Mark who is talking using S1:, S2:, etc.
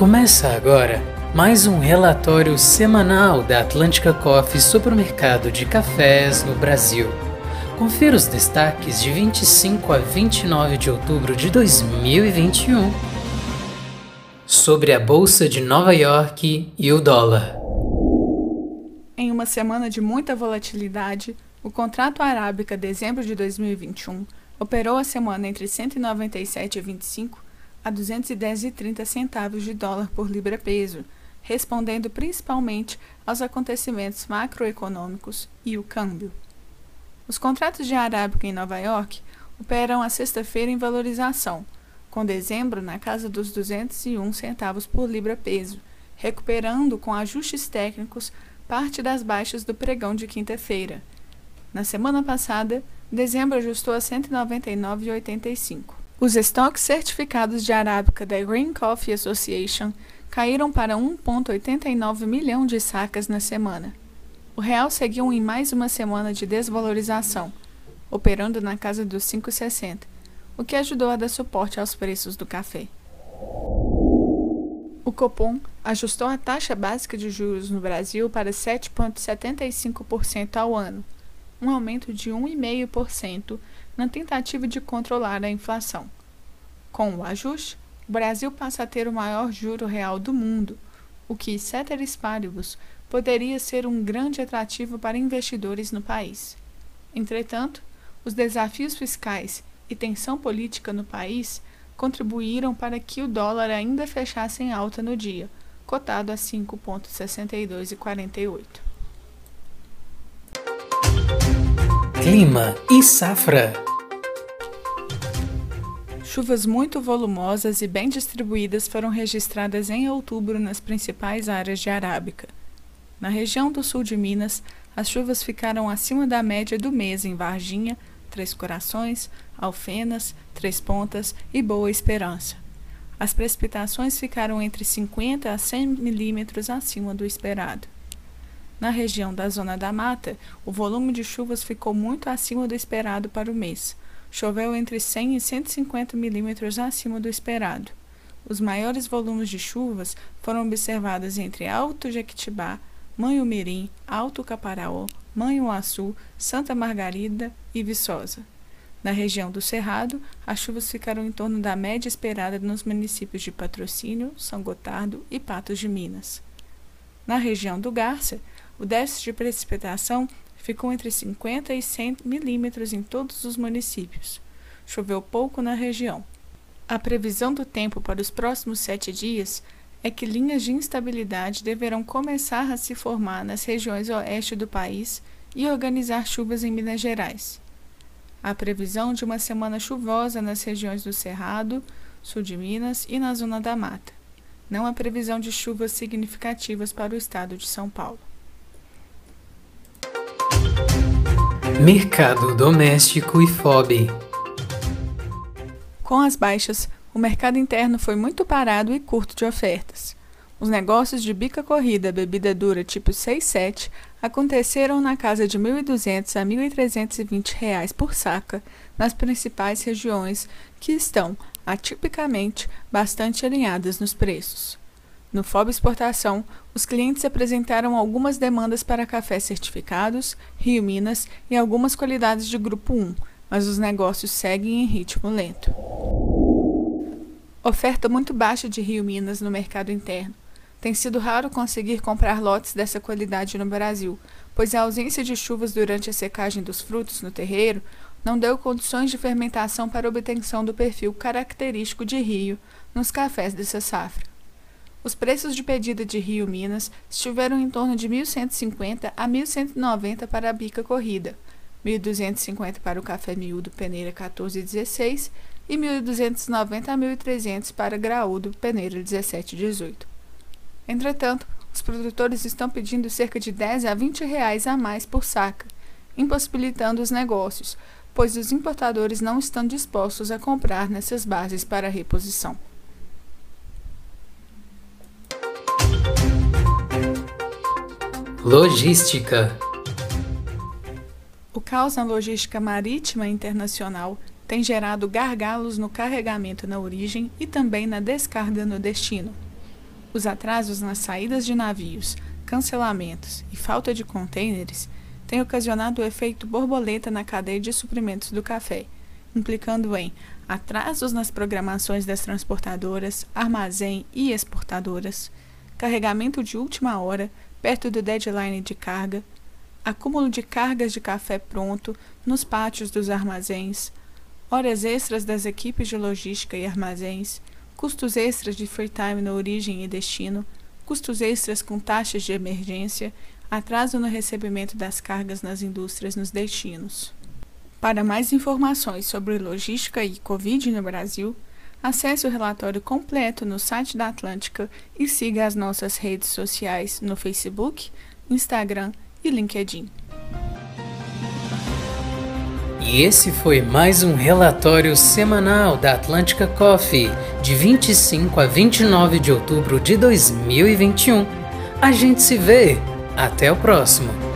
S1: Começa agora mais um relatório semanal da Atlântica Coffee sobre o mercado de cafés no Brasil. Confira os destaques de 25 a 29 de outubro de 2021 sobre a Bolsa de Nova York e o dólar.
S2: Em uma semana de muita volatilidade, o contrato arábica dezembro de 2021 operou a semana entre 197,25 a 210,30 centavos de dólar por libra-peso, respondendo principalmente aos acontecimentos macroeconômicos e o câmbio. Os contratos de arábica em Nova York operam a sexta-feira em valorização, com dezembro na casa dos 201 centavos por libra-peso, recuperando com ajustes técnicos parte das baixas do pregão de quinta-feira. Na semana passada, dezembro ajustou a 199,85. Os estoques certificados de arábica da Green Coffee Association caíram para 1,89 milhão de sacas na semana. O real seguiu em mais uma semana de desvalorização, operando na casa dos 5,60, o que ajudou a dar suporte aos preços do café. O Copom ajustou a taxa básica de juros no Brasil para 7,75% ao ano, um aumento de 1,5% na tentativa de controlar a inflação. Com o ajuste, o Brasil passa a ter o maior juro real do mundo, o que, ceteris paribus, poderia ser um grande atrativo para investidores no país. Entretanto, os desafios fiscais e tensão política no país contribuíram para que o dólar ainda fechasse em alta no dia, cotado a 5,6248.
S1: Clima e safra.
S2: Chuvas muito volumosas e bem distribuídas foram registradas em outubro nas principais áreas de Arábica. Na região do sul de Minas, as chuvas ficaram acima da média do mês em Varginha, Três Corações, Alfenas, Três Pontas e Boa Esperança. As precipitações ficaram entre 50 a 100 milímetros acima do esperado. Na região da Zona da Mata, o volume de chuvas ficou muito acima do esperado para o mês. Choveu entre 100 e 150 milímetros acima do esperado. Os maiores volumes de chuvas foram observados entre Alto Jequitibá, Manhumirim, Alto Caparaó, Manhuaçu, Santa Margarida e Viçosa. Na região do Cerrado, as chuvas ficaram em torno da média esperada nos municípios de Patrocínio, São Gotardo e Patos de Minas. Na região do Garça, o déficit de precipitação ficou entre 50 e 100 milímetros em todos os municípios. Choveu pouco na região. A previsão do tempo para os próximos sete dias é que linhas de instabilidade deverão começar a se formar nas regiões oeste do país e organizar chuvas em Minas Gerais. Há previsão de uma semana chuvosa nas regiões do Cerrado, sul de Minas e na zona da mata. Não há previsão de chuvas significativas para o estado de São Paulo.
S1: Mercado doméstico e FOB.
S2: Com as baixas, o mercado interno foi muito parado e curto de ofertas. Os negócios de bica corrida bebida dura tipo 6-7 aconteceram na casa de R$ 1.200 a 1.320 reais por saca nas principais regiões que estão, atipicamente, bastante alinhadas nos preços. No FOB Exportação, os clientes apresentaram algumas demandas para cafés certificados, Rio Minas e algumas qualidades de Grupo 1, mas os negócios seguem em ritmo lento. Oferta muito baixa de Rio Minas no mercado interno. Tem sido raro conseguir comprar lotes dessa qualidade no Brasil, pois a ausência de chuvas durante a secagem dos frutos no terreiro não deu condições de fermentação para obtenção do perfil característico de Rio nos cafés dessa safra. Os preços de pedida de Rio Minas estiveram em torno de 1.150 a 1.190 para a bica corrida, 1.250 para o café miúdo peneira 1416 e 1.290 a 1.300 para graúdo peneira 1718. Entretanto, os produtores estão pedindo cerca de 10 a 20 reais a mais por saca, impossibilitando os negócios, pois os importadores não estão dispostos a comprar nessas bases para reposição.
S1: Logística.
S2: O caos na logística marítima internacional tem gerado gargalos no carregamento na origem e também na descarga no destino. Os atrasos nas saídas de navios, cancelamentos e falta de contêineres têm ocasionado o efeito borboleta na cadeia de suprimentos do café, implicando em atrasos nas programações das transportadoras, armazém e exportadoras, carregamento de última hora perto do deadline de carga, acúmulo de cargas de café pronto nos pátios dos armazéns, horas extras das equipes de logística e armazéns, custos extras de free time na origem e destino, custos extras com taxas de emergência, atraso no recebimento das cargas nas indústrias nos destinos. Para mais informações sobre logística e Covid no Brasil, acesse o relatório completo no site da Atlântica e siga as nossas redes sociais no Facebook, Instagram e LinkedIn.
S1: E esse foi mais um relatório semanal da Atlântica Coffee, de 25 a 29 de outubro de 2021. A gente se vê. Até o próximo.